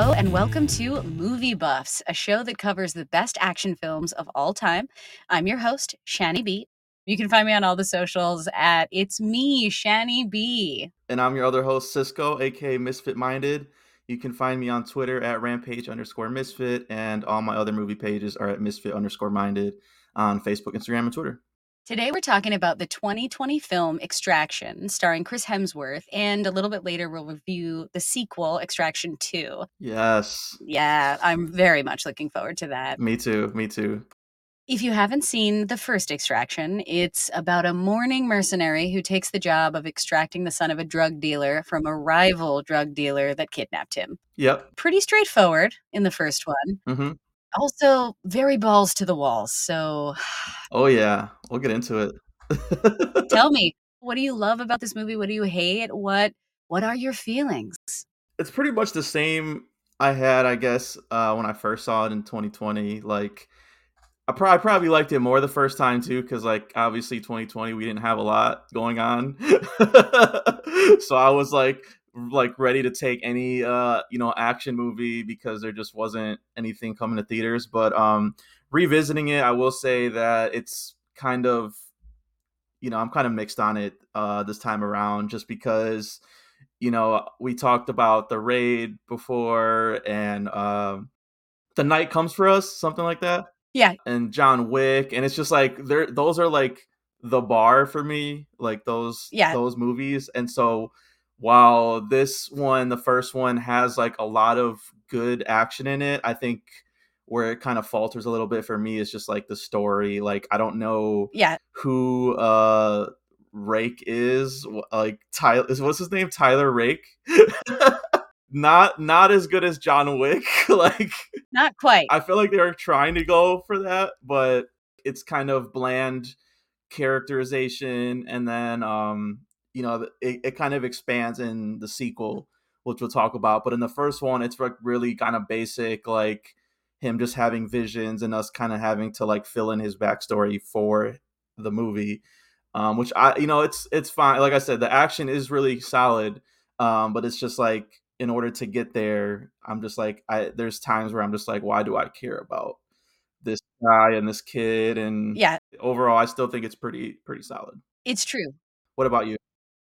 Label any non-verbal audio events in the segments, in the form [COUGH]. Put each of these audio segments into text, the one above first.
Hello, and welcome to Movie Buffs, a show that covers the best action films of all time. I'm your host, Shani B. You can find me on all the socials at It's Me, Shani B. And I'm your other host, Cisco, aka Misfit Minded. You can find me on Twitter at rampage underscore misfit, and all my other movie pages are at misfit underscore minded on Facebook, Instagram, and Twitter. Today, we're talking about the 2020 film Extraction, starring Chris Hemsworth, and a little bit later, we'll review the sequel, Extraction 2. Yes. Yeah, I'm very much looking forward to that. Me too. Me too. If you haven't seen the first extraction, it's about a mourning mercenary who takes the job of extracting the son of a drug dealer from a rival drug dealer that kidnapped him. Yep. Pretty straightforward in the first one. hmm Also, very balls to the walls. So Oh yeah, we'll get into it. [LAUGHS] tell me, what do you love about this movie? What do you hate? What what are your feelings? it's pretty much the same I had, I guess, uh, when I first saw it in 2020. Like, I probably probably liked it more the first time too, because like obviously 2020 we didn't have a lot going on, [LAUGHS] so I was like like ready to take any uh you know action movie because there just wasn't anything coming to theaters. But um revisiting it, I will say that it's kind of you know I'm kind of mixed on it uh this time around, just because you know we talked about the raid before and um the night comes for us something like that Yeah, and john wick and it's just like there those are like the bar for me like those Yeah. those movies and so while this one the first one has like a lot of good action in it i think where it kind of falters a little bit for me is just like the story like i don't know yeah. who uh Rake is like Tyler is what's his name Tyler Rake [LAUGHS] not not as good as John Wick [LAUGHS] like Not quite. I feel like they were trying to go for that but it's kind of bland characterization and then um you know it, it kind of expands in the sequel which we'll talk about but in the first one it's like really kind of basic like him just having visions and us kind of having to like fill in his backstory for the movie um which i you know it's it's fine like i said the action is really solid um but it's just like in order to get there i'm just like i there's times where i'm just like why do i care about this guy and this kid? and yeah, overall i still think it's pretty pretty solid. It's true. what about you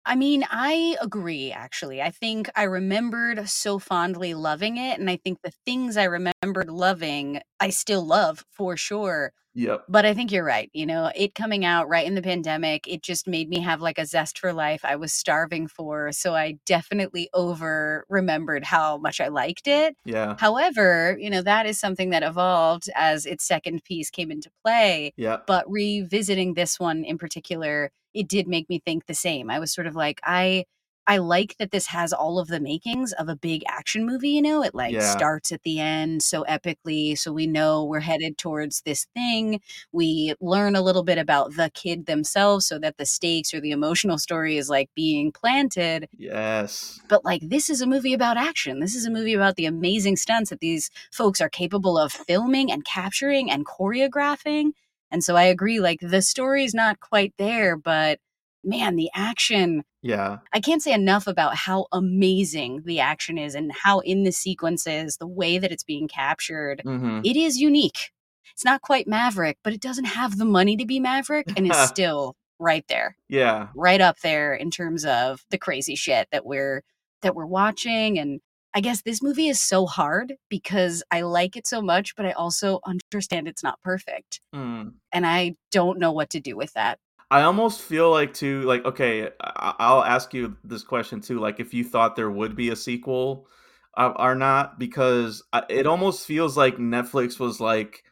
I mean, I agree, actually. I think I remembered so fondly loving it. And I think the things I remembered loving, I still love for sure. yep But I think you're right. You know, it coming out right in the pandemic, it just made me have like a zest for life I was starving for. So I definitely over remembered how much I liked it. yeah However, you know, that is something that evolved as its second piece came into play yeah but revisiting this one in particular it did make me think the same. I was sort of like i i like that this has all of the makings of a big action movie you know? It like Yeah. starts at the end so epically so we know we're headed towards this thing. We learn a little bit about the kid themselves so that the stakes or the emotional story is like being planted. Yes. But like this is a movie about action. This is a movie about the amazing stunts that these folks are capable of filming and capturing and choreographing and so i agree like the story's not quite there but man the action yeah. I can't say enough about how amazing the action is and how in the sequences the way that it's being captured hmm it is unique. It's not quite maverick but it doesn't have the money to be maverick and is [LAUGHS] still right there yeah. right up there in terms of the crazy shit that we're that we're watching and I guess this movie is so hard because I like it so much but I also understand it's not perfect Mm. and I don't know what to do with that. I almost feel like too like okay, I- I'll ask you this question too like if you thought there would be a sequel uh, or not because I- it almost feels like Netflix was like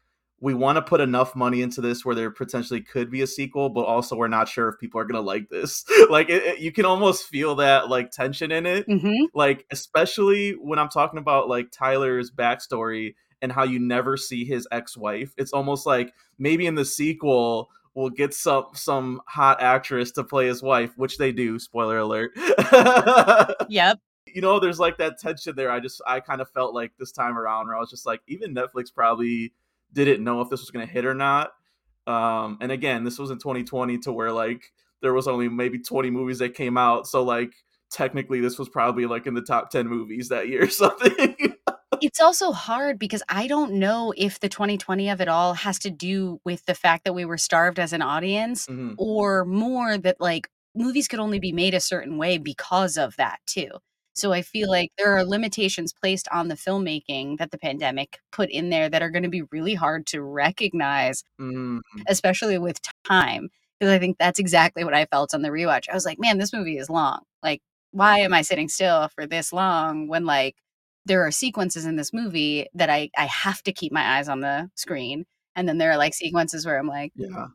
we want to put enough money into this where there potentially could be a sequel but also we're not sure if people are going to like this. [LAUGHS] like it, it- you can almost feel that like tension in it. Mhm. like especially when i'm talking about like tyler's backstory and how you never see his ex-wife it's almost like maybe in the sequel we'll get some some hot actress to play his wife which they do spoiler alert [LAUGHS] Yep. you know there's like that tension there i just i kind of felt like this time around where i was just like even netflix probably didn't know if this was going to hit or not um and again this was in 2020 to where like there was only maybe 20 movies that came out so like technically this was probably like in the top 10 movies that year or [LAUGHS] something It's also hard because I don't know if the 2020 of it all has to do with the fact that we were starved as an audience Mhm. or more that, like, movies could only be made a certain way because of that too. So I feel like there are limitations placed on the filmmaking that the pandemic put in there that are gonna be really hard to recognize, Mm. especially with time. Because I think that's exactly what I felt on the rewatch. I was like, "Man, this movie is long. Like, why am I sitting still for this long when, like, there are sequences in this movie that I I have to keep my eyes on the screen?" And then there are, like, sequences where I'm like Yeah.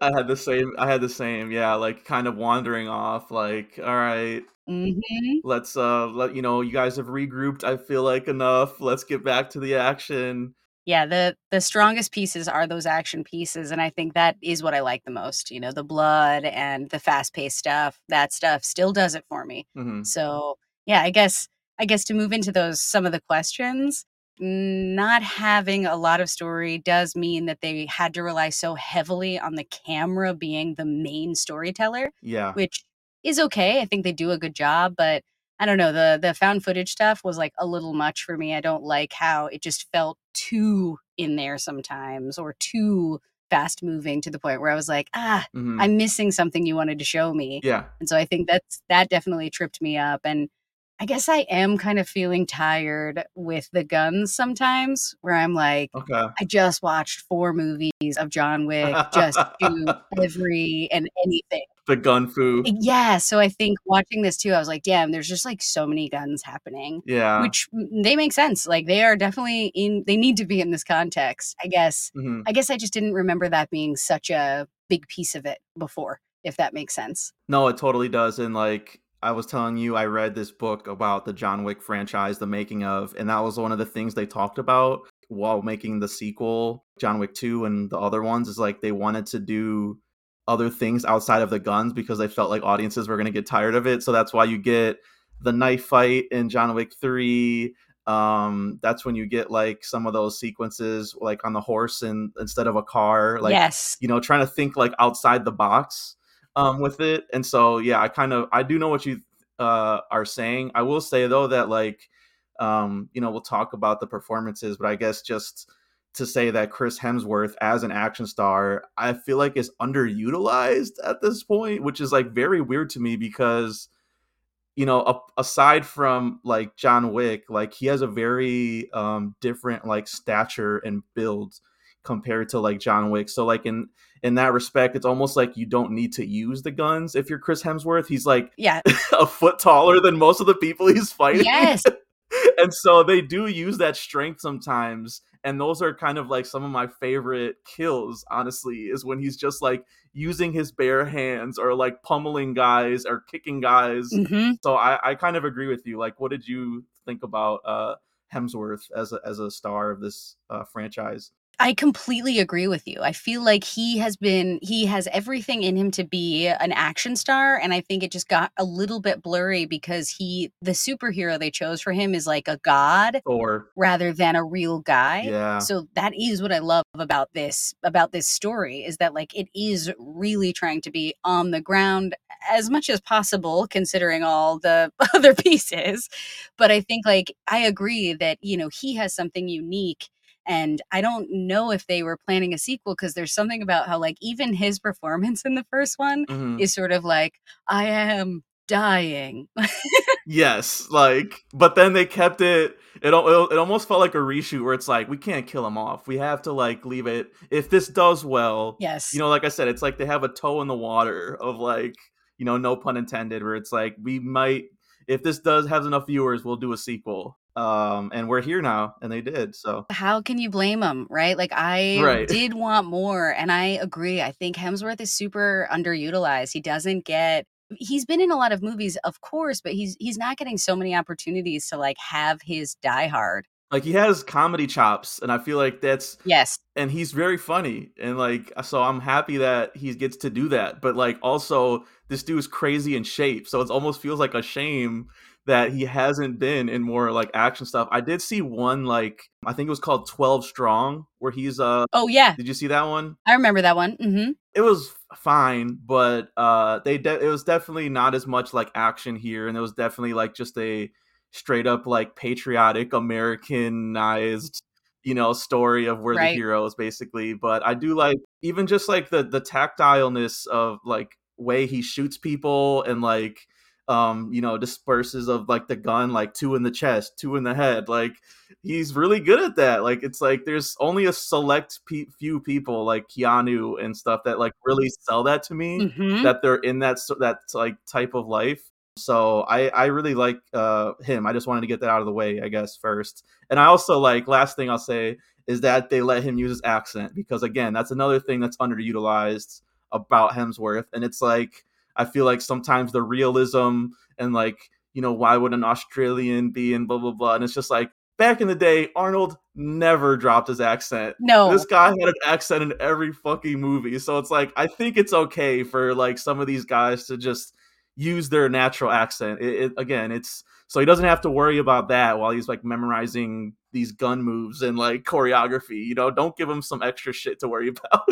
I had the same I had the same, yeah, like, kind of wandering off, like, "Alright" Mhm. "let's, uh, let you know, you guys have regrouped, I feel like, enough. Let's get back to the action." Yeah, the the strongest pieces are those action pieces, and I think that is what I like the most, you know, the blood and the fast-paced stuff, that stuff still does it for me. Mhm. So, yeah, I guess I guess to move into those some of the questions, not having a lot of story does mean that they had to rely so heavily on the camera being the main storyteller, Yeah. which is okay, I think they do a good job, but I don't know, the the found footage stuff was, like, a little much for me, I don't like how it just felt too in there sometimes or too fast-moving to the point where I was like, "Ah, Mhm. I'm missing something you wanted to show me." Yeah. And so I think that's that definitely tripped me up, and I guess I am kind of feeling tired with the guns sometimes, where I'm like, Okay. "I just watched 4 movies of John Wick, just do [LAUGHS] every and anything." The gun. Eh yeah, so I think watching this too, I was like, "Damn, there's just, like, so many guns happening." Yeah. Which they make sense, like, they are definitely in they need to be in this context, I guess Mhm. I guess I just didn't remember that being such a big piece of it before, if that makes sense. No, it totally does, and, like, I was telling you, I read this book about the John Wick franchise, the making of, and that was one of the things they talked about while making the sequel, John Wick 2 and the other ones, is, like, they wanted to do other things outside of the guns because they felt like audiences were gonna get tired of it, so that's why you get the knife fight in John Wick 3, um, that's when you get, like, some of those sequences, like, on the horse and instead of a car, like, Yes. you know, trying to think, like, outside the box, um, with it, and so, yeah, I kind of I do know what you, uh, are saying. I will say, though, that, like, um, you know, we'll talk about the performances, but I guess just to say that Chris Hemsworth as an action star, I feel like is underutilized at this point, which is, like, very weird to me because, you know, aside from, like, John Wick, like, he has a very, um, different, like, stature and build compared to, like, John Wick, so, like, in in that respect, it's almost like you don't need to use the guns if you're Chris Hemsworth, he's, like, Yeah. [LAUGHS] a foot taller than most of the people he's fighting. Yes. [LAUGHS] And so they do use that strength sometimes, and those are kind of, like, some of my favorite kills, honestly, is when he's just, like, using his bare hands or, like, pummeling guys or kicking guys. Mhm. So I I kind of agree with you, like, what did you think about, uh, Hemsworth as a as a star of this, uh, franchise? I completely agree with you. I feel like he has been he has everything in him to be an action star, and I think it just got a little bit blurry because he the superhero they chose for him is like a god or rather than a real guy. Yeah. So that is what I love about this about this story is that, like, it is really trying to be on the ground as much as possible considering all the [LAUGHS] other pieces. But I think, like, I agree that, you know, he has something unique, and I don't know if they were planning a sequel because there's something about how, like, even his [LAUGHS] performance in the first one Mhm. is sort of like, "I am dying." [LAUGHS] Yes, like but then they kept it it it almost felt like a reshoot where it's like, "We can't kill him off. We have to, like, leave it if this does well" Yes. you know, like I said, it's like they have a toe in the water of, like, you know, no pun intended, where it's like, "We might if this does has enough viewers, we'll do a sequel." Um, and we're here now, and they did, so How can you blame them right? Like, I Right. did want more, and I agree, I think Hemsworth is super underutilized. He doesn't get he's been in a lot of movies, of course, but he's he's not getting so many opportunities to, like, have his die hard. Like, he has comedy chops, and I feel like that's Yes. and he's very funny, and, like, so I'm happy that he gets to do that, but, like, also, this dude's crazy in shape, so it almost feels like a shame that he hasn't been in more, like, action stuff. I did see one, like, I think it was called 12 Strong, where he's, uh Oh, yeah. Did you see that one? I remember that one, Mm-hmm. It was fine, but, uh, they de it was definitely not as much, like, action here, and it was definitely, like, just a straight up like patriotic Americanized you know story of where Right. the hero is basically but i do like even just like the the tactileness of like way he shoots people and like um you know disperses of like the gun like two in the chest two in the head like he's really good at that like it's like there's only a select pe- few people like keanu and stuff that like really sell that to me Mhm. that they're in that that like type of life so i i really like uh him i just wanted to get that out of the way i guess first and i also like last thing i'll say is that they let him use his accent because again that's another thing that's underutilized about hemsworth and it's like i feel like sometimes the realism and like you know why would an australian be in blah blah blah? And it's just like back in the day arnold never dropped his accent. No. this guy had an accent in every fucking movie. So it's like i think it's okay for like some of these guys to just use their natural accent. It, it, again it's so he doesn't have to worry about that while he's like memorizing these gun moves and like choreography you know? Don't give him some extra shit to worry [LAUGHS] about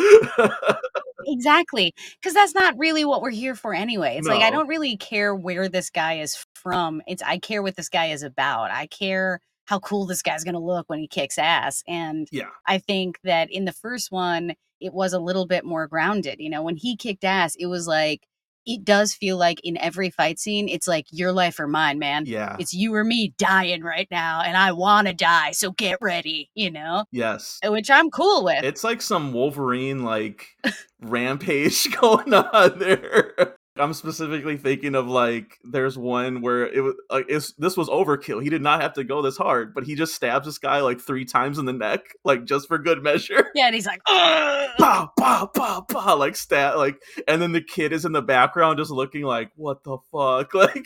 Exactly. Because that's not really what we're here for anyway. It's like I don't really care where this guy is from. It's I care what this guy is about. I care how cool this guy's gonna look when he kicks ass. And yeah I think that in the first one, it was a little bit more grounded. You know, when he kicked ass, it was like it does feel like in every fight scene, it's like your life or mine, man. yeah It's you or me dying right now, and I want to die, so get ready. You know, yes uh, which I'm cool with. it's like some wolverine like [LAUGHS] rampage [LAUGHS] going on there i'm specifically thinking of like there's one where it was like it's, this was overkill. He did not have to go this hard but he just stabs this guy like three times in the neck like just for good [LAUGHS] measure. Yeah, and he's like, bah, bah, bah, bah, like stat like and then the kid is in the background just looking like what the fuck? [LAUGHS] Like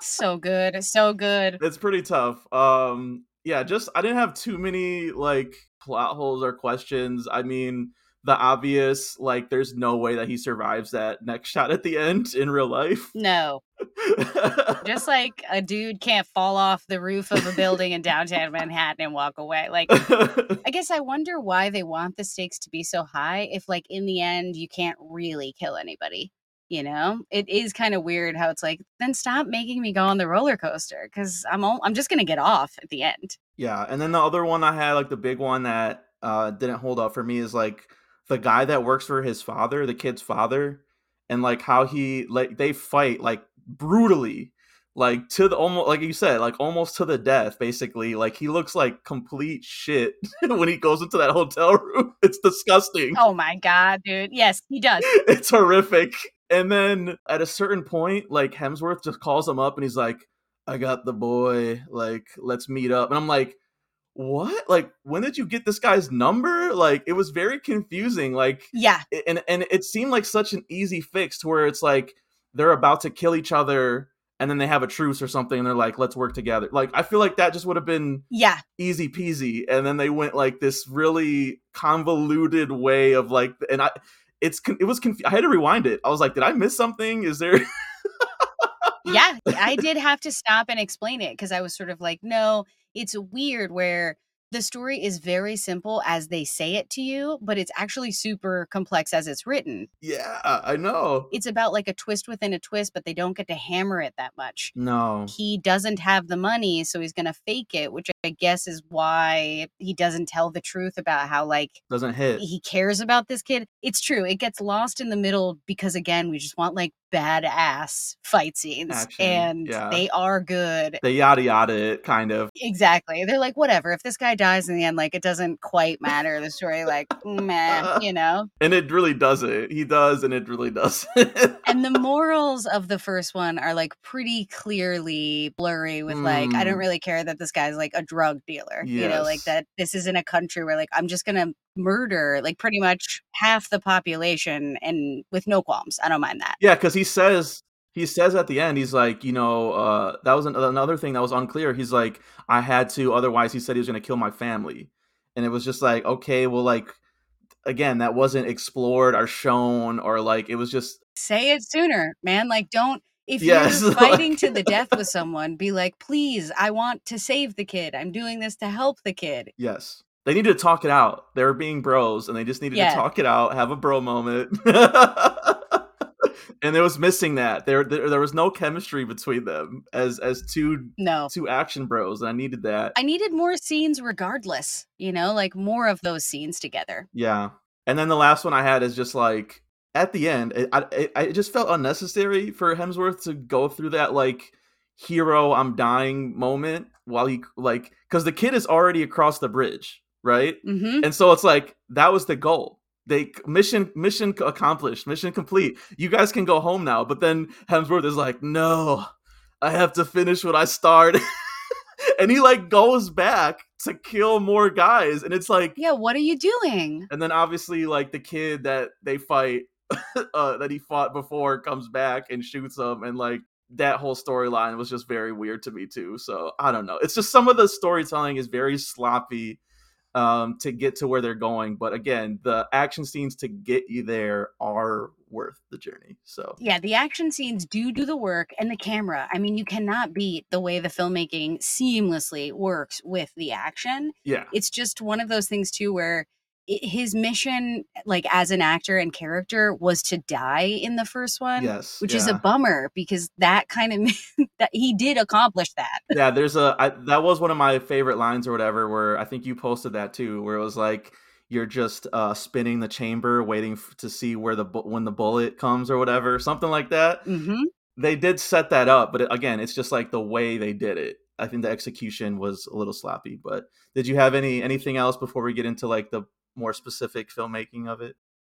so good, so good. it's pretty tough. Um yeah just i didn't have too many like plot holes or questions. I mean the obvious like there's no way that he survives that next shot at the end in real life No, [LAUGHS] just like a dude can't fall off the roof of a building in downtown Manhattan and walk away. Like, I guess I wonder why they want the stakes to be so high if, like, in the end, you can't really kill anybody. You know, it is kind of weird how it's like, then stop making me go on the roller coaster because I'm all, I'm just gonna get off at the end. yeah and then the other one i had like the big one that uh didn't hold up for me is like the guy that works for his father the kid's father and like how he like they fight like brutally like to the almost like you said like almost to the death basically. Like he looks like complete shit [LAUGHS] when he goes into that hotel room. [LAUGHS] It's disgusting. Oh my god, dude! Yes, he does. [LAUGHS] it's horrific. And then at a certain point like hemsworth just calls him up and he's like i got the boy. Like let's meet up. And i'm like what? Like when did you get this guy's number? Like it was very confusing like Yeah, and and it seemed like such an easy fix to where it's like they're about to kill each other and then they have a truce or something and they're like let's work together. Like i feel like that just would have been yeah. easy peasy and then they went like this really convoluted way of like and i it's it was conf- i had to rewind it. I was like did i miss something? Is there [LAUGHS] yeah, I did have to stop and explain it because I was sort of like, no, it's weird where the story is very simple as they say it to you, but it's actually super complex as it's written. yeah i know It's about like a twist within a twist, but they don't get to hammer it that much. no He doesn't have the money, so he's going to fake it, which I guess is why he doesn't tell the truth about how, like, doesn't hit he cares about this kid. It's true. It gets lost in the middle because again, we just want like badass fight scenes Action, and yeah. they are good. they yada yada it kind of Exactly. They're like, whatever. If this guy dies in the end, like it doesn't quite matter. The story, like, meh, [LAUGHS] you know? and it really doesn't he does and it really doesn't And the [LAUGHS] morals of the first one are like pretty clearly blurry with like, I don't Mm. really care that this guy's like a drug dealer. You know, like that this is in a country where like I'm just gonna murder like pretty much half the population and with no qualms. I don't mind that. Yeah, because he says he says at the end, he's like, you know, uh, that was an- another thing that was unclear. He's like, I had to, otherwise, he said he was going to kill my family, and it was just like, okay, well, like, again, that wasn't explored or shown, or like, it was just Say it sooner, man. Like don't if Yes, [LAUGHS] you're like- fighting to the death with someone, be like, please, I want to save the kid. I'm doing this to help the kid. yes. They needed to talk it out. They were being bros, and they just needed Yeah. to talk it out, have a bro moment, [LAUGHS] and it was missing that. There, there, there was no chemistry between them as as two No. two action bros, and I needed that. I needed more scenes regardless, you know, like more of those scenes together. Yeah. And then the last one I had is just like at the end, it, I, it, it just felt unnecessary for Hemsworth to go through that like hero I'm dying moment while he like because the kid is already across the bridge, right? hmm And so it's like that was the goal. They mission mission accomplished, mission complete. You guys can go home now. But then Hemsworth is like, no, I have to finish what I started. [LAUGHS] and he like goes back to kill more guys, and it's like Yeah, what are you doing? and then obviously like the kid that they fight [LAUGHS] uh that he fought before comes back and shoots him and like that whole storyline was just very weird to me too so i don't know it's just some of the storytelling is very sloppy um to get to where they're going but again the action scenes to get you there are worth the journey so Yeah, the action scenes do do the work and the camera. I mean, you cannot beat the way the filmmaking seamlessly works with the action. yeah It's just one of those things too where his mission like as an actor and character was to die in the first one, yes which is a bummer because that kind of [LAUGHS] that he did accomplish that. [LAUGHS] yeah there's a I, that was one of my favorite lines or whatever where i think you posted that too where it was like you're just uh spinning the chamber waiting f- to see where the bu- when the bullet comes or whatever something like that. Hmm they did set that up but it, again it's just like the way they did it. I think the execution was a little sloppy but did you have any anything else before we get into like the more specific filmmaking of it?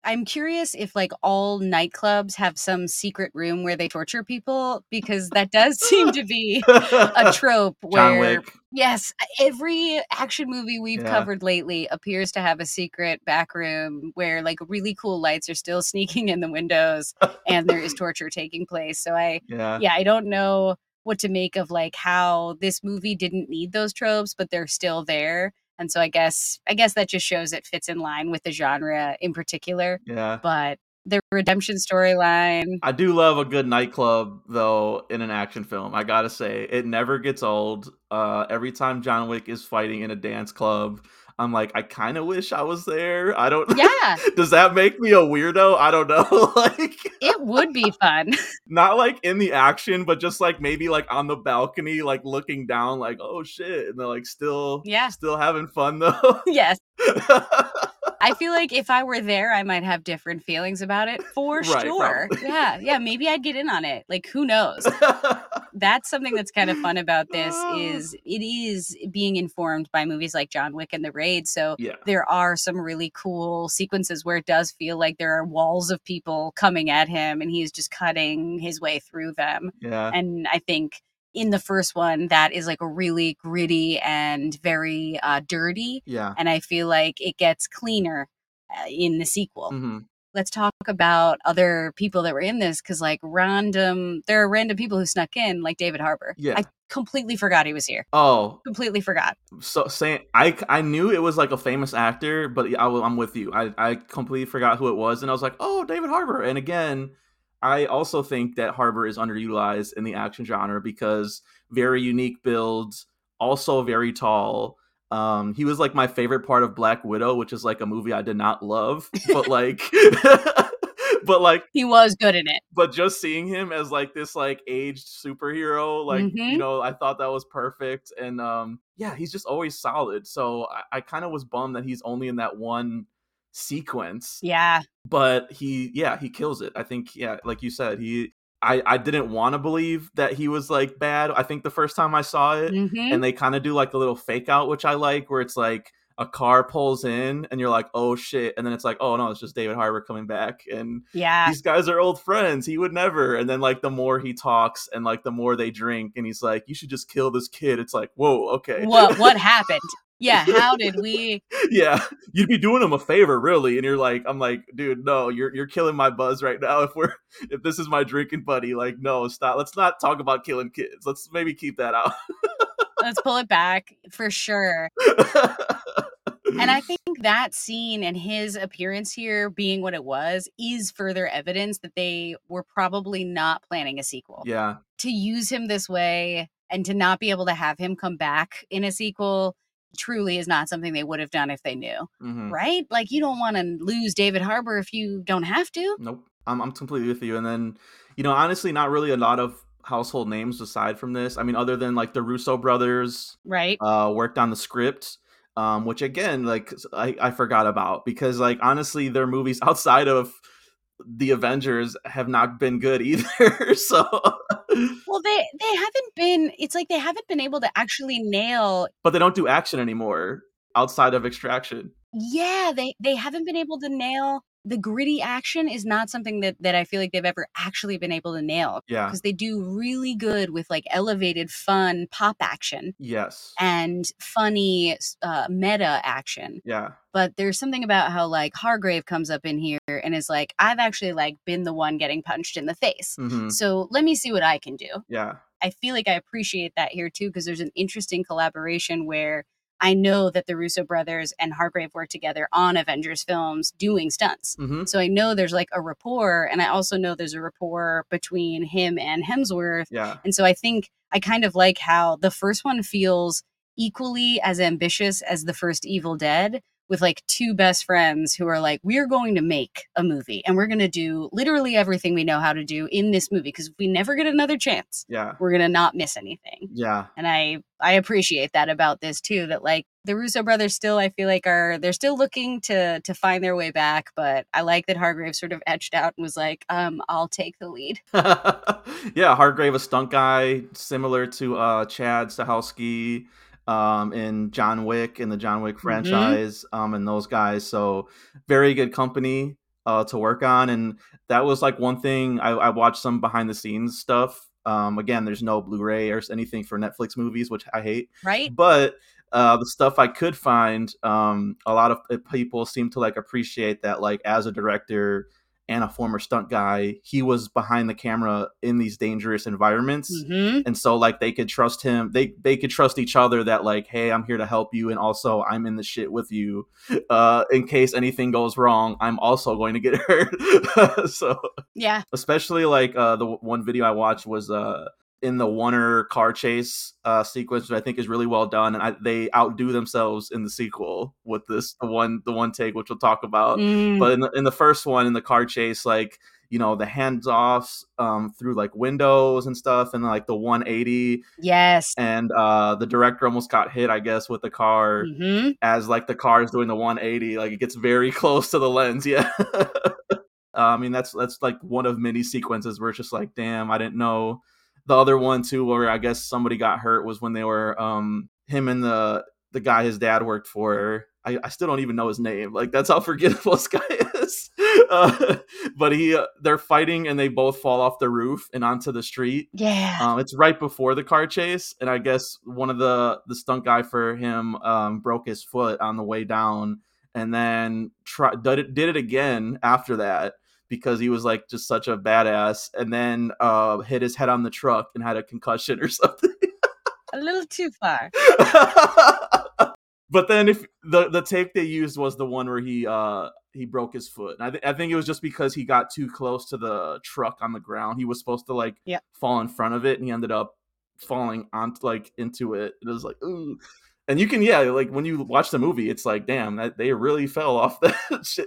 I'm curious if like all nightclubs have some secret room where they torture people because that does seem to be a [LAUGHS] trope where yes every action movie we've Yeah. covered lately appears to have a secret back room where like really cool lights are still [LAUGHS] sneaking in the windows and there is [LAUGHS] torture taking place. So i yeah. yeah i don't know what to make of like how this movie didn't need those tropes but they're still there and so i guess i guess that just shows it fits in line with the genre in particular yeah but the redemption storyline I do love a good nightclub though in an action film. I gotta say, it never gets old. Uh, every time John Wick is fighting in a dance club, I'm like, I kind of wish I was there. I don't. [LAUGHS] yeah Does that make me a weirdo? I don't know. [LAUGHS] like, it would be fun [LAUGHS] not like in the action, but just like maybe like on the balcony, like looking down, like, oh shit, and they're like still, Yeah. still having fun though. yes I feel like if I were there, I might have different feelings about it for Right, sure. probably. Yeah, yeah, maybe I'd get in on it. Like, who knows? That's something that's kind of fun about this is it is being informed by movies like John Wick and The Raid. So yeah, there are some really cool sequences where it does feel like there are walls of people coming at him and he's just cutting his way through them. yeah, And I think in the first one, that is like a really gritty and very uh, dirty yeah. and I feel like it gets cleaner uh, in the sequel. hmm Let's talk about other people that were in this because, like, random, there are random people who snuck in, like David Harbour. Yeah. I completely forgot he was here. Oh, Completely forgot. so saying I I knew it was like a famous actor, but I, i'm with you. I I completely forgot who it was, and I was like, oh, David Harbour. And again, I also think that Harbour is underutilized in the action genre because very unique builds, also very tall. Um, he was like my favorite part of Black Widow, which is like a movie I did not love, [LAUGHS] but like, [LAUGHS] but like He was good in it. but just seeing him as like this like aged superhero like you Mhm. know i thought that was perfect and um yeah he's just always solid so i, I kind of was bummed that he's only in that one sequence Yeah. but he yeah he kills it i think yeah like you said he i i didn't want to believe that he was like bad i think the first time i saw it hmm and they kind of do like a little fake out which i like where it's like a car pulls in and you're like oh shit and then it's like oh no it's just david harbour coming back and Yeah. these guys are old friends. He would never. And then like the more he talks and like the more they drink, and he's like, you should just kill this kid. It's like, whoa, okay. What what happened? Yeah. How did [LAUGHS] we? yeah, you'd be doing him a favor, really. And you're like, I'm like, dude, no, you're you're killing my buzz right now. If we're [LAUGHS] if this is my drinking buddy, like, no, stop. Let's not talk about killing kids. Let's maybe keep that out. Let's pull it back for sure. And I [LAUGHS] think that scene and his appearance here being what it was is further evidence that they were probably not planning a sequel. yeah, To use him this way and to not be able to have him come back in a sequel truly is not something they would have done if they knew, mhm. right? Like you don't want to lose David Harbour if you don't have to. nope. I'm I'm completely with you. And then, you know, honestly, not really a lot of household names aside from this. I mean, other than like the Russo brothers, right? Uh, worked on the script, um, which again, like I, I forgot about because, like, honestly, their movies [LAUGHS] outside of the Avengers have not been good either. [LAUGHS] so, well, they they haven't been. It's like they haven't been able to actually nail. But they don't do action anymore outside of Extraction. Yeah, they they haven't been able to nail the gritty action is not something that that I feel like they've ever actually been able to nail. Yeah. Because they do really good with like elevated, fun pop action. Yes. And funny uh, meta action. Yeah. But there's something about how like Hargrave comes up in here and is like, I've actually like been the one getting punched in the face. Mm-hmm. So let me see what I can do. Yeah. I feel like I appreciate that here too, because there's an interesting collaboration where I know that the Russo brothers and Hargrave work together on Avengers films doing stunts. Mm-hmm. So I know there's like a rapport, and I also know there's a rapport between him and Hemsworth. Yeah. And so I think I kind of like how the first one feels equally as ambitious as the first Evil Dead, with like two best friends who are like, we're going to make a movie and we're going to do literally everything we know how to do in this movie because if we never get another chance, yeah, we're going to not miss anything. Yeah. And I I appreciate that about this too that like the Russo brothers still I feel like are they're still looking to to find their way back, but I like that Hargrave sort of etched out and was like, um, I'll take the lead. [LAUGHS] yeah, Hargrave a stunt guy similar to uh Chad Stahelski um, in John Wick in the John Wick mm-hmm. franchise, mm-hmm. um, and those guys. So very good company uh, to work on, and that was like one thing I, I watched some behind the scenes stuff. Um, again, there's no Blu-ray or anything for Netflix movies, which I hate. Right. But uh, the stuff I could find, um, a lot of people seem to like appreciate that. Like as a director, and a former stunt guy, he was behind the camera in these dangerous environments. Mm-hmm. And so like they could trust him. They they could trust each other that like, hey, I'm here to help you and also I'm in the shit with you. Uh in case anything goes wrong, I'm also going to get [LAUGHS] hurt. [LAUGHS] so Yeah. Especially like uh the one video I watched was uh in the Warner car chase uh, sequence, which I think is really well done, and I, they outdo themselves in the sequel with this the one the one take, which we'll talk about. Mm. But in the in the first one, in the car chase, like you know the hands offs um, through like windows and stuff, and like the 180. Yes. And uh, the director almost got hit, I guess, with the car mm-hmm. as like the car is doing the 180. Like it gets very [LAUGHS] close to the lens. Yeah. [LAUGHS] uh, I mean that's that's like one of many sequences where it's just like, damn, I didn't know the other one too, where I guess somebody got hurt, was when they were um him and the the guy his dad worked for. I, I still don't even know his name. Like that's how [LAUGHS] forgettable this guy is. Uh, but he, uh, they're fighting and they both fall off the roof and onto the street. Yeah. Um, it's right before the car chase, and I guess one of the the stunt guy for him um, broke his foot on the way down, and then try, did it did it again after that because he was like just such a badass and then uh hit his head on the truck and had a concussion or [LAUGHS] something. a little too far. but then if the the tape they used was the one where he uh he broke his foot. And I, th- I think it was just because he got too close to the truck on the ground. He was supposed to like yeah. fall in front of it and he ended up falling on like into it. It was like ooh and you can yeah like when you watch the movie it's like damn that they really fell off [LAUGHS] that shit.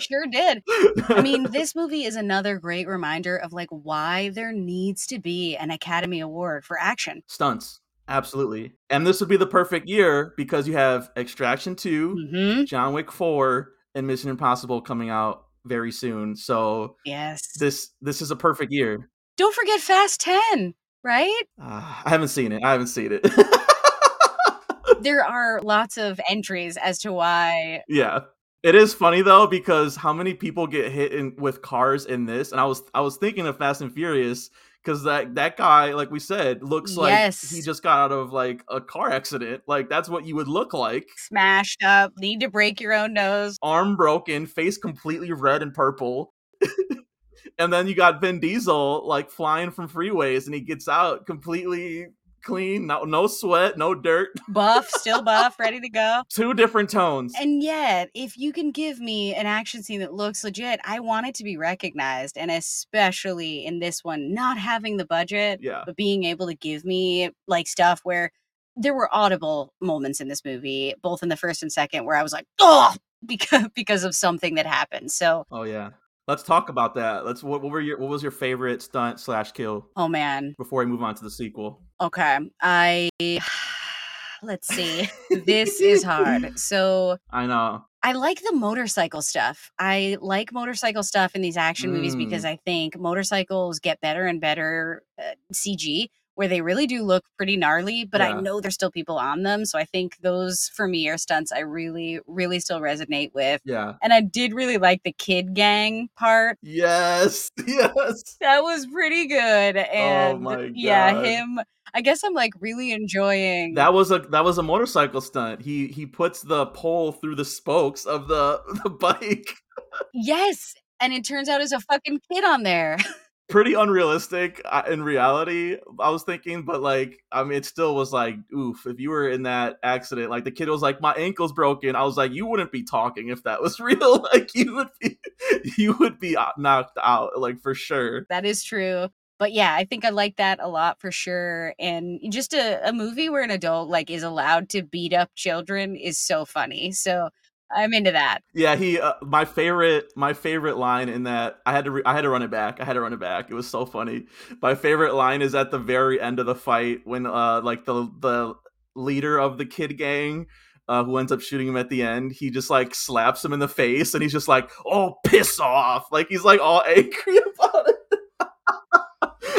Sure did. I mean [LAUGHS] this movie is another great reminder of like why there needs to be an academy award for action. Stunts. Absolutely. And this would be the perfect year because you have extraction 2 mm-hmm. john wick 4 and mission impossible coming out very soon. So yes. this this is a perfect year. Don't forget fast 10 right? Uh, i haven't seen it. I haven't seen it [LAUGHS] there are lots of entries as to why. Yeah. It is funny though because how many people get hit in, with cars in this, and I was I was thinking of Fast and Furious because that that guy, like we said, looks like yes. he just got out of like a car accident. Like that's what you would look like. Smashed up, need to break your own nose, arm broken, face completely red and purple. [LAUGHS] and then you got Vin Diesel like flying from freeways, and he gets out completely clean, no no sweat, no dirt. [LAUGHS] Buff, still buff, ready to go. Two different tones. And yet, if you can give me an action scene that looks legit, I want it to be recognized. And especially in this one, not having the budget, yeah. but being able to give me like stuff where there were audible moments in this movie, both in the first and second, where I was like, oh, [LAUGHS] because because of something that happened. So Oh yeah. Let's talk about that. Let's. What, what were your? What was your favorite stunt slash kill? Oh man. Before we move on to the sequel. Okay, I. [SIGHS] Let's see. this is hard. [LAUGHS] So I know. I like the motorcycle stuff. I like motorcycle stuff in these action movies because Mm. I think motorcycles get better and better uh, CG where they really do look pretty gnarly, but I know there's still people on them. So I think those for me are stunts I really, really still resonate with. Yeah. And I did really like the kid gang part. Yes. [LAUGHS] Yes. That was pretty good. Oh and Oh my yeah, him. I guess I'm like really enjoying That was a that was a motorcycle stunt. He he puts the pole through the spokes of the [LAUGHS] the bike. Yes. And it turns out there's a fucking kid on there. [LAUGHS] Pretty unrealistic uh, in reality. I was thinking, but like, I mean, it still was like, oof. If you were in that accident, like the kid was like, my ankle's broken. I was like, you wouldn't be talking if that was [LAUGHS] real. Like you would be, you would be uh, knocked out, like for sure. That is true. But yeah, I think I like that a lot for sure. And just a, a movie where an adult like is allowed to beat up children is so funny. So I'm into that. Yeah, he. Uh, my favorite, my favorite line in that I had to, re- I had to run it back. I had to run it back. It was so funny. My favorite line is at the very end of the fight when, uh, like the the leader of the kid gang, uh, who ends up shooting him at the end, he just like slaps him in the face, and he's just like, "Oh, piss off!" Like he's like all [LAUGHS] angry about it.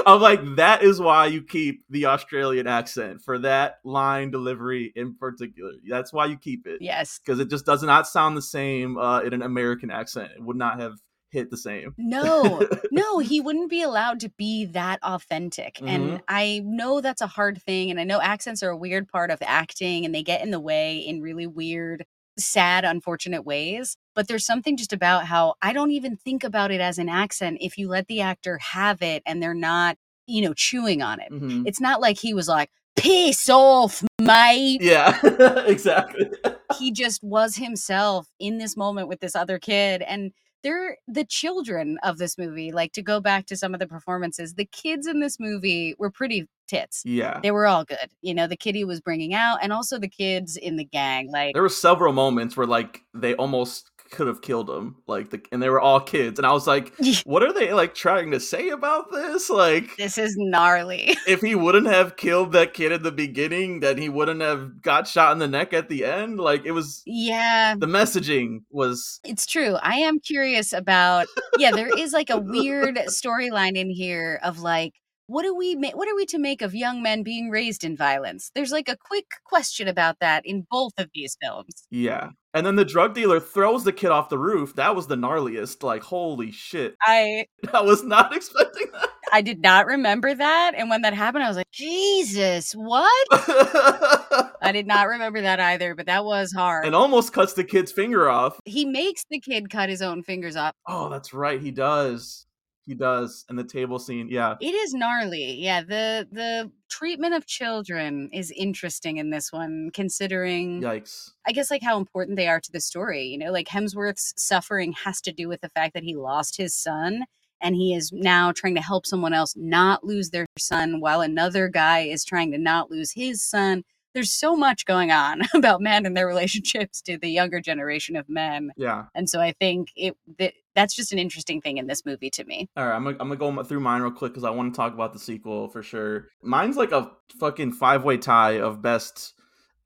I'm like, that is why you keep the Australian accent for that line delivery in particular. That's why you keep it Yes. because it just does not sound the same uh, in an American accent. It would not have hit the same. No, no, he wouldn't be allowed to be that authentic. Mhm. And I know that's a hard thing. And I know accents are a weird part of acting and they get in the way in really weird, sad, unfortunate ways. But there's something just about how I don't even think about it as an accent if you let the actor have it and they're not, you know, chewing on it. Mhm. It's not like he was like, piss off, mate. Yeah, [LAUGHS] exactly. He just was himself in this moment with this other kid. And they're the children of this movie. Like to go back to some of the performances, the kids in this movie were pretty tits. Yeah. They were all good. You know, the kid he was bringing out, and also the kids in the gang. Like, There were several moments where like they almost could have killed him, like the and they were all kids, and I was like, [LAUGHS] what are they like trying to say about this? Like, this is gnarly. [LAUGHS] if he wouldn't have killed that kid at the beginning, then he wouldn't have got shot in the neck at the end. Like, it was yeah, the messaging was it's true. I am curious about. Yeah, there is like a weird [LAUGHS] storyline in here of like. What do we ma- what are we to make of young men being raised in violence? There's like a quick question about that in both of these films. yeah. And then the drug dealer throws the kid off the roof. That was the gnarliest. Like, holy shit. [LAUGHS] I I was not [LAUGHS] expecting that. I did not remember that. And when that happened, I was like, Jesus, what? [LAUGHS] I did not remember that either, but that was hard. and almost cuts the kid's finger off. he makes the kid cut his own fingers off. Oh, that's right. He does. He does. And the table scene. Yeah. It is gnarly. Yeah, the the treatment of children is interesting in this one, considering Yikes. I guess like how important they are to the story. You know, like Hemsworth's suffering has to do with the fact that he lost his son and he is now trying to help someone else not lose their son while another guy is trying to not lose his son. There's so much going on [LAUGHS] about men and their relationships to the younger generation of men. Yeah. And so I think it that, that's just an interesting thing in this movie to me. All right. I'm gonna, I'm gonna go through mine real quick because I want to talk about the sequel for sure. Mine's like a fucking five way tie of best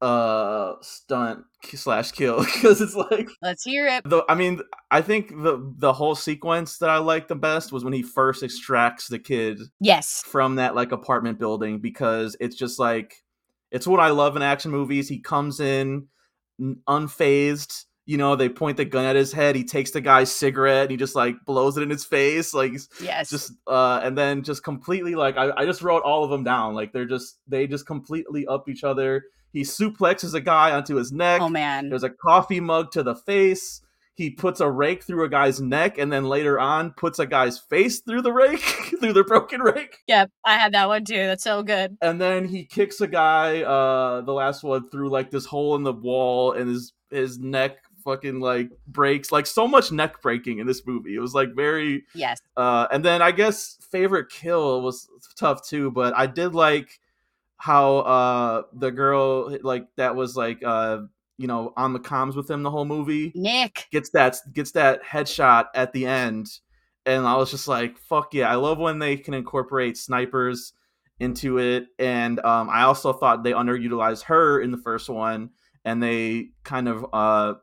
uh stunt slash kill [LAUGHS] because it's like Let's hear it. the I mean I think the the whole sequence that I liked the best was when he first extracts the kid Yes. from that like apartment building because it's just like it's what I love in action movies. He comes in unfazed. You know, they point the gun at his head. He takes the guy's cigarette and he just like blows it in his face. Like Yes. just uh and then just completely like I, I just wrote all of them down. Like they're just they just completely up each other. He suplexes a guy onto his neck. oh man. There's a coffee mug to the face. He puts a rake through a guy's neck and then later on puts a guy's face through the rake, [LAUGHS] through the broken rake. Yep, I had that one too. That's so good. And then he kicks a guy, uh, the last one, through like this hole in the wall and his his neck fucking like breaks. Like so much neck breaking in this movie. It was like very Yes. uh, and then I guess favorite kill was tough too, but I did like how uh the girl like that was like uh you know on the comms with him the whole movie Nik. gets that gets that headshot at the end and I was just like, "Fuck yeah!" I love when they can incorporate snipers into it, and um, I also thought they underutilized her in the first one, and they kind of uh,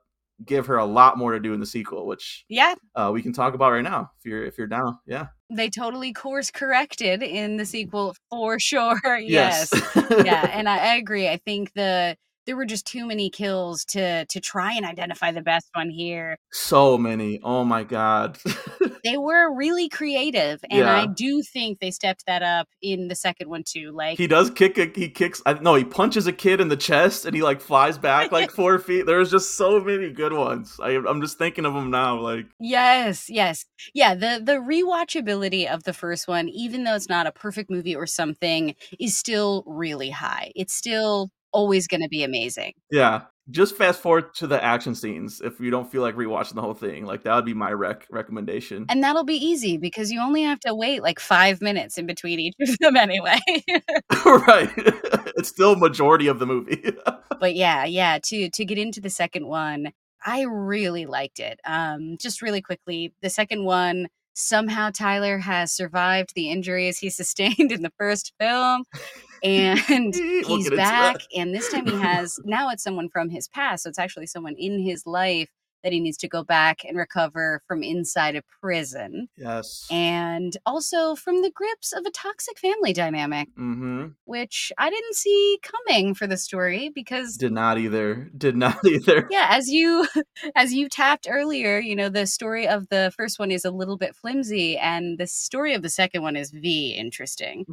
give her a lot more to do in the sequel, which yeah, uh, we can talk about right now if you're if you're down. Yeah, they totally course corrected in the sequel for [LAUGHS] sure. yes, yes. yeah, and I, I agree. I think the there were just too many kills to to try and identify the best one here. So many. Oh my god. [LAUGHS] they were really creative and yeah. I do think they stepped that up in the second one too. Like He does kick a he kicks I no, he punches a kid in the chest and he like flies back like 4 feet. There's just so many good ones. I I'm just thinking of them now like Yes, yes. Yeah, the the rewatchability of the first one even though it's not a perfect movie or something is still really high. It's still always going to be amazing. Yeah. Just fast forward to the action scenes if you don't feel like rewatching the whole thing. Like that would be my rec recommendation. And that'll be easy because you only have to wait like five minutes in between each of them [LAUGHS] anyway. [LAUGHS] right. [LAUGHS] it's still majority of the movie. but yeah, yeah. To to get into the second one, I really liked it. Um, just really quickly, the second one somehow Tyler has survived the injuries he sustained in the first film [LAUGHS] and he's back and this time he [LAUGHS] has now it's someone from his past so it's actually someone in his life that he needs to go back and recover from inside a prison. Yes. And also from the grips of a toxic family dynamic, mm-hmm. which I didn't see coming for the story because did not either. Did not [LAUGHS] either. Yeah, as you as you tapped earlier, you know, the story of the first one is a little bit flimsy and the story of the second one is v interesting.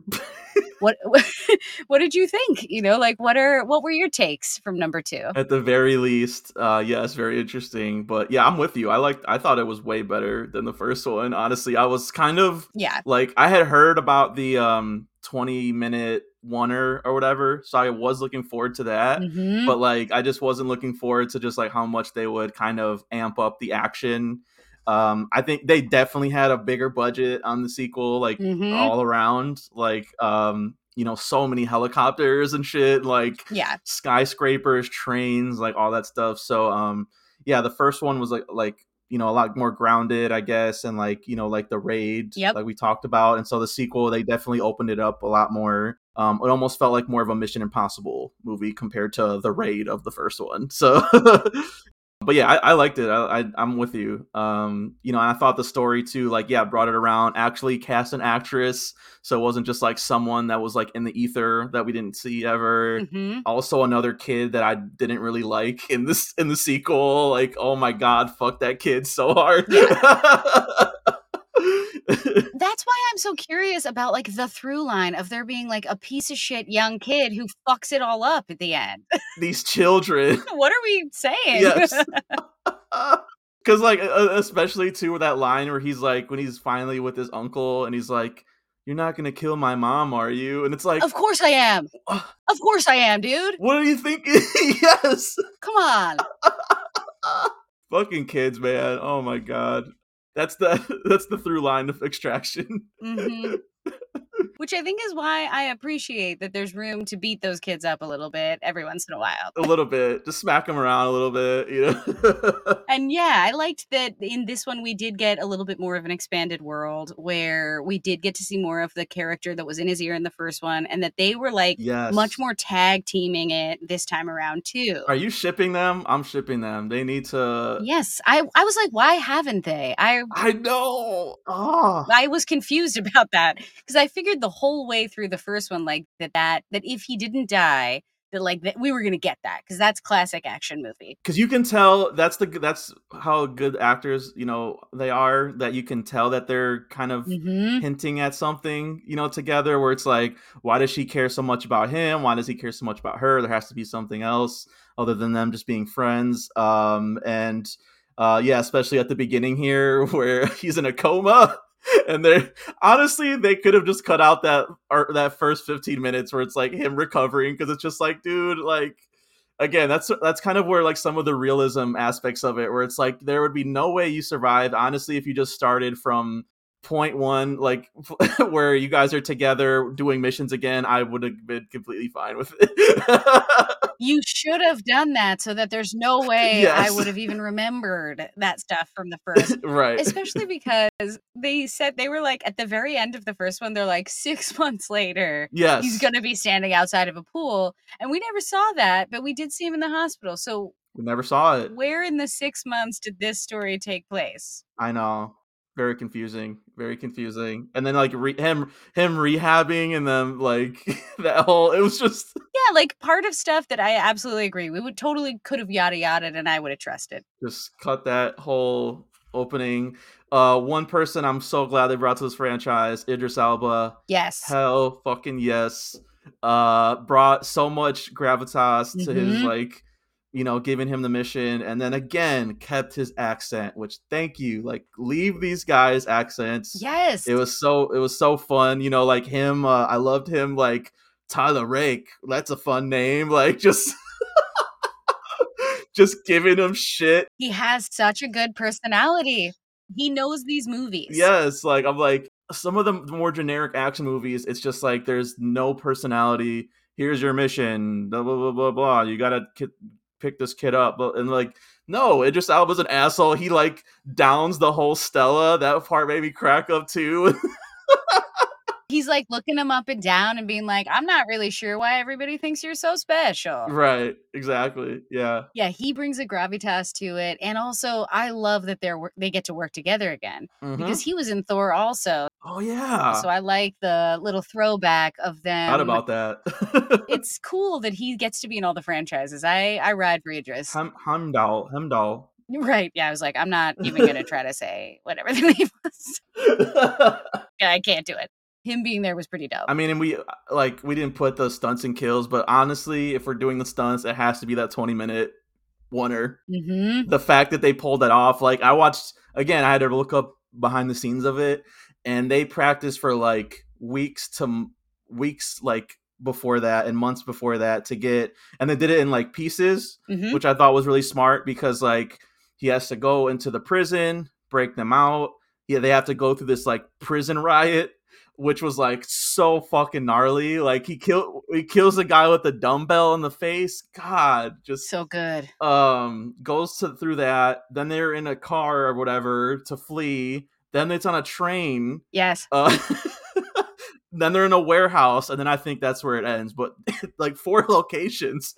What [LAUGHS] what did you think? You know, like what are what were your takes from number 2? At the very least, uh yes, very interesting but yeah, I'm with you. I liked I thought it was way better than the first one. Honestly, I was kind of yeah. Like I had heard about the um 20 minute oner or whatever, so I was looking forward to that. Mm-hmm. But like I just wasn't looking forward to just like how much they would kind of amp up the action. Um, I think they definitely had a bigger budget on the sequel, like mm-hmm. all around. Like, um, you know, so many helicopters and shit, like yeah, skyscrapers, trains, like all that stuff. So, um, yeah, the first one was like like you know a lot more grounded, I guess, and like you know like the raid, yep. like we talked about, and so the sequel they definitely opened it up a lot more. Um, it almost felt like more of a Mission Impossible movie compared to the raid of the first one. So [LAUGHS] but yeah, I, I liked it. I, I am with you. Um, you know, I thought the story too, like yeah, brought it around. Actually, cast an actress, so it wasn't just like someone that was like in the ether that we didn't see ever. Mm-hmm. Also, another kid that I didn't really like in this in the sequel. Like, oh my god, fuck that kid so hard. Yeah. [LAUGHS] That's why I'm so curious about like the through line of there being like a piece of shit young kid who fucks it all up at the end. These children. [LAUGHS] what are we saying? Yes. [LAUGHS] [LAUGHS] Cause like especially too with that line where he's like when he's finally with his uncle and he's like, You're not gonna kill my mom, are you? And it's like Of course I am. of course I am, dude. What are you thinking? yes. Come on. Fucking kids, man. Oh my god. That's the [LAUGHS] that's the through line of extraction. Mm-hmm. [LAUGHS] Which I think is why I appreciate that there's room to beat those kids up a little bit every once in a while. a little bit, just smack them around a little bit, you know. [LAUGHS] and yeah, I liked that in this one we did get a little bit more of an expanded world where we did get to see more of the character that was in his ear in the first one, and that they were like yes. much more tag teaming it this time around too. Are you shipping them? I'm shipping them. They need to. Yes, I I was like, why haven't they? I I know. Oh. I was confused [LAUGHS] about that because I figured the whole way through the first one like that that that if he didn't die that like that we were gonna get that because that's classic action movie. Because you can tell that's the that's how good actors you know they are that you can tell that they're kind of mm-hmm. hinting at something you know together where it's like why does she care so much about him? Why does he care so much about her? There has to be something else other than them just being friends. Um and uh yeah especially at the beginning here [LAUGHS] where he's in a coma [LAUGHS] and they honestly they could have just cut out that or that first 15 minutes where it's like him recovering because it's just like dude like again that's that's kind of where like some of the realism aspects of it where it's like there would be no way you survived honestly if you just started from point one, like [LAUGHS] where you guys are together doing missions again, I would have been completely fine with it. [LAUGHS] you should have done that so that there's no way Yes. I would have even remembered that stuff from the first. [LAUGHS] right. Especially because they said they were like at the very end of the first one, they're like six months later, yes. he's gonna be standing outside of a pool. And we never saw that, but we did see him in the hospital. So we never saw it. where in the six months did this story take place? I know. Very confusing. Very confusing. And then like re- him him rehabbing and then like [LAUGHS] that whole it was just [LAUGHS] Yeah, like part of stuff that I absolutely agree. We would totally could have yada yada and I would have trusted. just cut that whole opening. Uh one person I'm so glad they brought to this franchise, Idris Elba. Yes. Hell fucking yes. Uh brought so much gravitas to his Mhm. like you know, giving him the mission and then again kept his accent, which thank you. Like leave these guys accents. Yes. It was so it was so fun, you know, like him uh, I loved him like Tyler Rake. That's a fun name. [LAUGHS] Like just just giving him shit. he has such a good personality. He knows these movies. Yes, like I'm like some of the more generic action movies, it's just like there's no personality. Here's your mission. Blah blah blah blah blah. You gotta pick this kid up, but and like no, it Idris Elba's an asshole. He like downs the whole Stella. That part made me crack up too. [LAUGHS] He's like looking him up and down and being like, I'm not really sure why everybody thinks you're so special. right, exactly. Yeah. Yeah, he brings a gravitas to it. And also, I love that they're they get to work together again Mhm. because he was in Thor also. Oh yeah, So I like the little throwback of them. Thought about that. [LAUGHS] it's cool that he gets to be in all the franchises. I I ride for Idris. Hem Hemdall. Hemdall. Right. Yeah, I was like, I'm not even gonna try to say whatever the [LAUGHS] name was. [LAUGHS] Yeah, I can't do it. Him being there was pretty dope. I mean, and we like we didn't put the stunts and kills, but honestly, if we're doing the stunts, it has to be that twenty minute oner. mm-hmm. The fact that they pulled that off, like I watched again, I had to look up behind the scenes of it, and they practiced for like weeks to weeks, like before that and months before that to get, and they did it in like pieces, Mm-hmm. which I thought was really smart because like he has to go into the prison, break them out. Yeah, they have to go through this like prison riot, which was like so fucking gnarly. Like he kill he kills a guy with a dumbbell in the face. God, just So good. um goes to through that. Then they're in a car or whatever to flee. Then it's on a train. Yes. Uh, [LAUGHS] then they're in a warehouse, and then I think that's where it ends. But [LAUGHS] like four [LAUGHS] locations.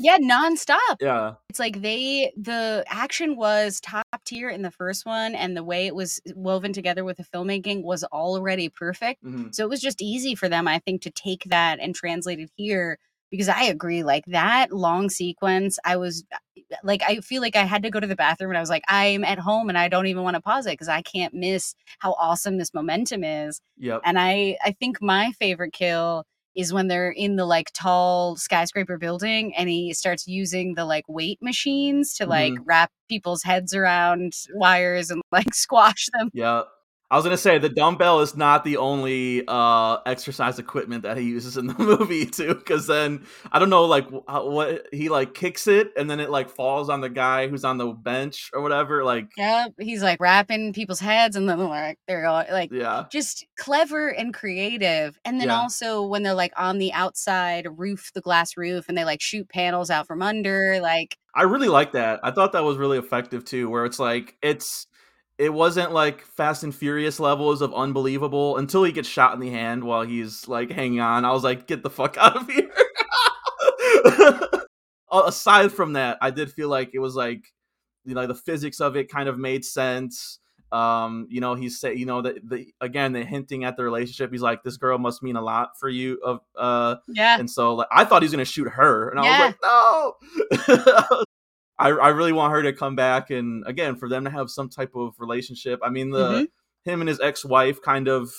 Yeah, nonstop. yeah. It's like they the action was top tier in the first one, and the way it was woven together with the filmmaking was already perfect. Mhm. So it was just easy for them, I think, to take that and translate it here. Because I agree, like that long sequence, I was like, I feel like I had to go to the bathroom and I was like, I'm at home and I don't even want to pause it because I can't miss how awesome this momentum is. Yep. And I, I think my favorite kill is when they're in the like tall skyscraper building and he starts using the like weight machines to like mm-hmm. wrap people's heads around wires and like [LAUGHS] squash them. Yeah. I was gonna say the dumbbell is not the only uh exercise equipment that he uses in the [LAUGHS] movie too, because then I don't know like how, what he like kicks it and then it like falls on the guy who's on the bench or whatever. Like Yeah, he's like wrapping people's heads and then they're like they're all like yeah, just clever and creative. And then Yeah. also when they're like on the outside roof, the glass roof, and they like shoot panels out from under, like I really like that. I thought that was really effective too, where it's like it's it wasn't like Fast and Furious levels of unbelievable until he gets shot in the hand while he's like hanging on. I was like, get the fuck [LAUGHS] out of here. Aside from that, I did feel like it was like you know the physics of it kind of made sense. Um, you know, he's say you know the, the again the hinting at the relationship. He's like, this girl must mean a lot for you. Of uh, yeah. and so like I thought he was gonna shoot her, and I Yeah. was like, no. [LAUGHS] I I really want her to come back, and again for them to have some type of relationship. I mean, the Mhm. him and his ex wife kind of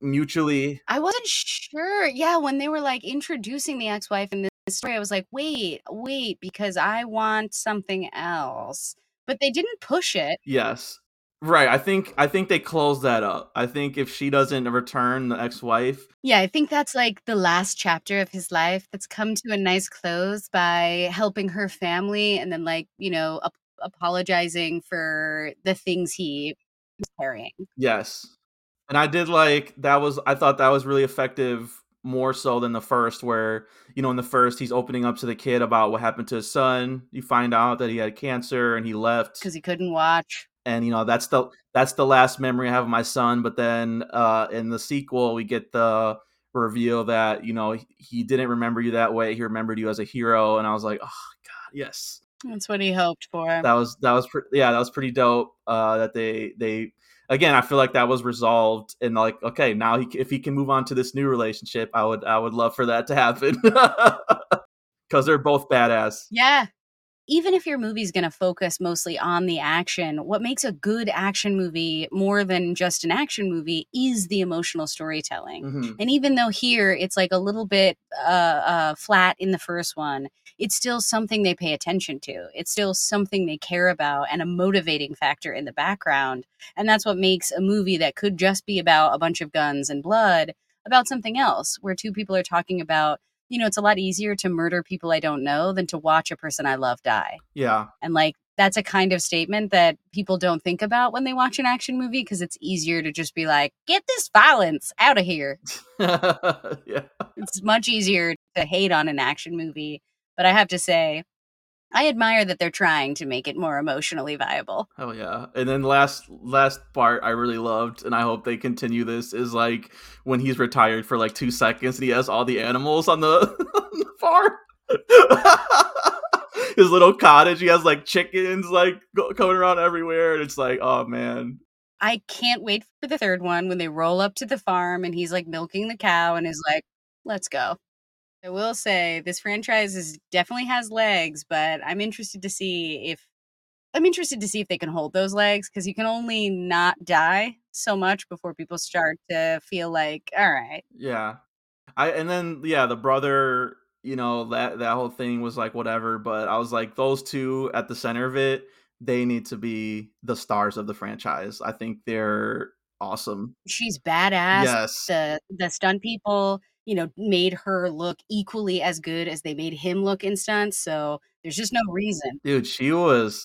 mutually. I wasn't sure. Yeah, when they were like introducing the ex-wife in this story, I was like, wait, wait, because I want something else. But they didn't push it. Yes, right. I think I think they closed that up. I think if she doesn't return, the ex wife. Yeah, I think that's like the last chapter of his life that's come to a nice close by helping her family and then like, you know, ap- apologizing for the things he He's carrying. Yes. And I did like that was I thought that was really effective more so than the first where you know in the first he's opening up to the kid about what happened to his son you find out that he had cancer and he left because he couldn't watch and you know that's the that's the last memory i have of my son but then uh in the sequel we get the reveal that you know he didn't remember you that way he remembered you as a hero and i was like oh god yes. That's what he hoped for. That was that was pre- yeah that was pretty dope uh that they they again, I feel like that was resolved and like, okay, now he, if he can move on to this new relationship, I would, I would love for that to happen. [LAUGHS] Because they're both badass. Yeah, even if your movie's going to focus mostly on the action, what makes a good action movie more than just an action movie is the emotional storytelling. Mm-hmm. And even though here it's like a little bit uh, uh, flat in the first one, it's still something they pay attention to. It's still something they care about and a motivating factor in the background. And that's what makes a movie that could just be about a bunch of guns and blood about something else, where two people are talking about you know, it's a lot easier to murder people I don't know than to watch a person I love die. Yeah. And like that's a kind of statement that people don't think about when they watch an action movie because it's easier to just be like, get this violence out of here. [LAUGHS] yeah. It's much easier to hate on an action movie. But I have to say, I admire that they're trying to make it more emotionally viable. Oh yeah. And then last last part I really loved and I hope they continue this is like when he's retired for like 2 seconds and he has all the animals on the, [LAUGHS] on the farm. [LAUGHS] His little cottage, he has like chickens like go- coming around everywhere and it's like, oh man. I can't wait for the third one when they roll up to the farm and he's like milking the cow and is like, "Let's go." I will say this franchise is definitely has legs, but I'm interested to see if I'm interested to see if they can hold those legs because you can only not die so much before people start to feel like, all right. Yeah. I and then yeah, the brother, you know, that that whole thing was like whatever, but I was like those two at the center of it, they need to be the stars of the franchise. I think they're awesome. She's badass. Yes. The the stunt people you know, made her look equally as good as they made him look in stunts. So there's just no reason. Dude, she was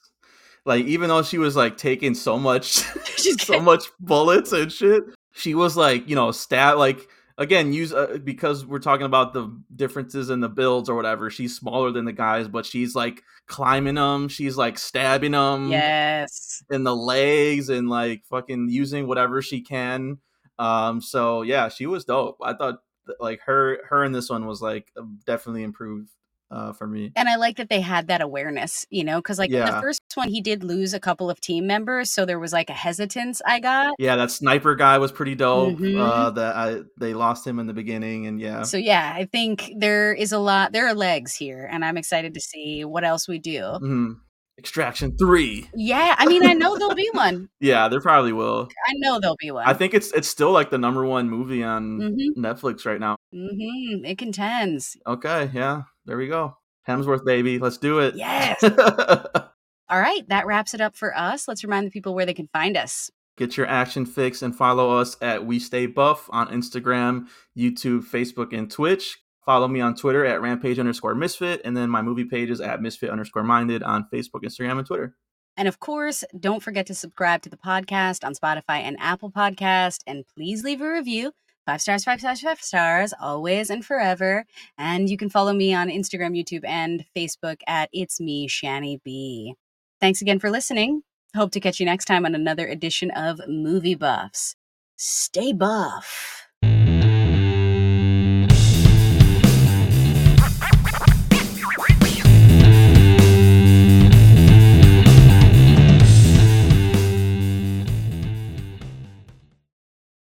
like, even though she was like taking so much, [LAUGHS] she's [LAUGHS] so much bullets and shit, she was like, you know, stab like again use uh, because we're talking about the differences in the builds or whatever she's smaller than the guys but she's like climbing them she's like stabbing them yes in the legs and like fucking using whatever she can um so yeah she was dope i thought like her her in this one was like definitely improved uh, for me. And I like that they had that awareness, you know, because like yeah. the first one, he did lose a couple of team members, so there was like a hesitance. I got. Yeah, that sniper guy was pretty dope. Mm-hmm. Uh, that I they lost him in the beginning, and yeah. So yeah, I think there is a lot. There are legs here, and I'm excited to see what else we do. Mm-hmm. Extraction three. Yeah, I mean, I know there'll be one. [LAUGHS] yeah, there probably will. I know there'll be one. I think it's it's still like the number one movie on mm-hmm. Netflix right now. Mm-hmm. It contends. Okay, yeah, there we go. Hemsworth, baby, let's do it. Yes. [LAUGHS] All right, that wraps it up for us. Let's remind the people where they can find us. Get your action fix and follow us at We Stay Buff on Instagram, YouTube, Facebook, and Twitch. Follow me on Twitter at rampage underscore misfit, and then my movie page is at misfit underscore minded on Facebook, Instagram, and Twitter. And of course, don't forget to subscribe to the podcast on Spotify and Apple Podcast, and please leave a review. Five stars, five stars, five stars, always and forever. And you can follow me on Instagram, YouTube, and Facebook at It's Me, Shani B. Thanks again for listening. Hope to catch you next time on another edition of Movie Buffs. Stay buff.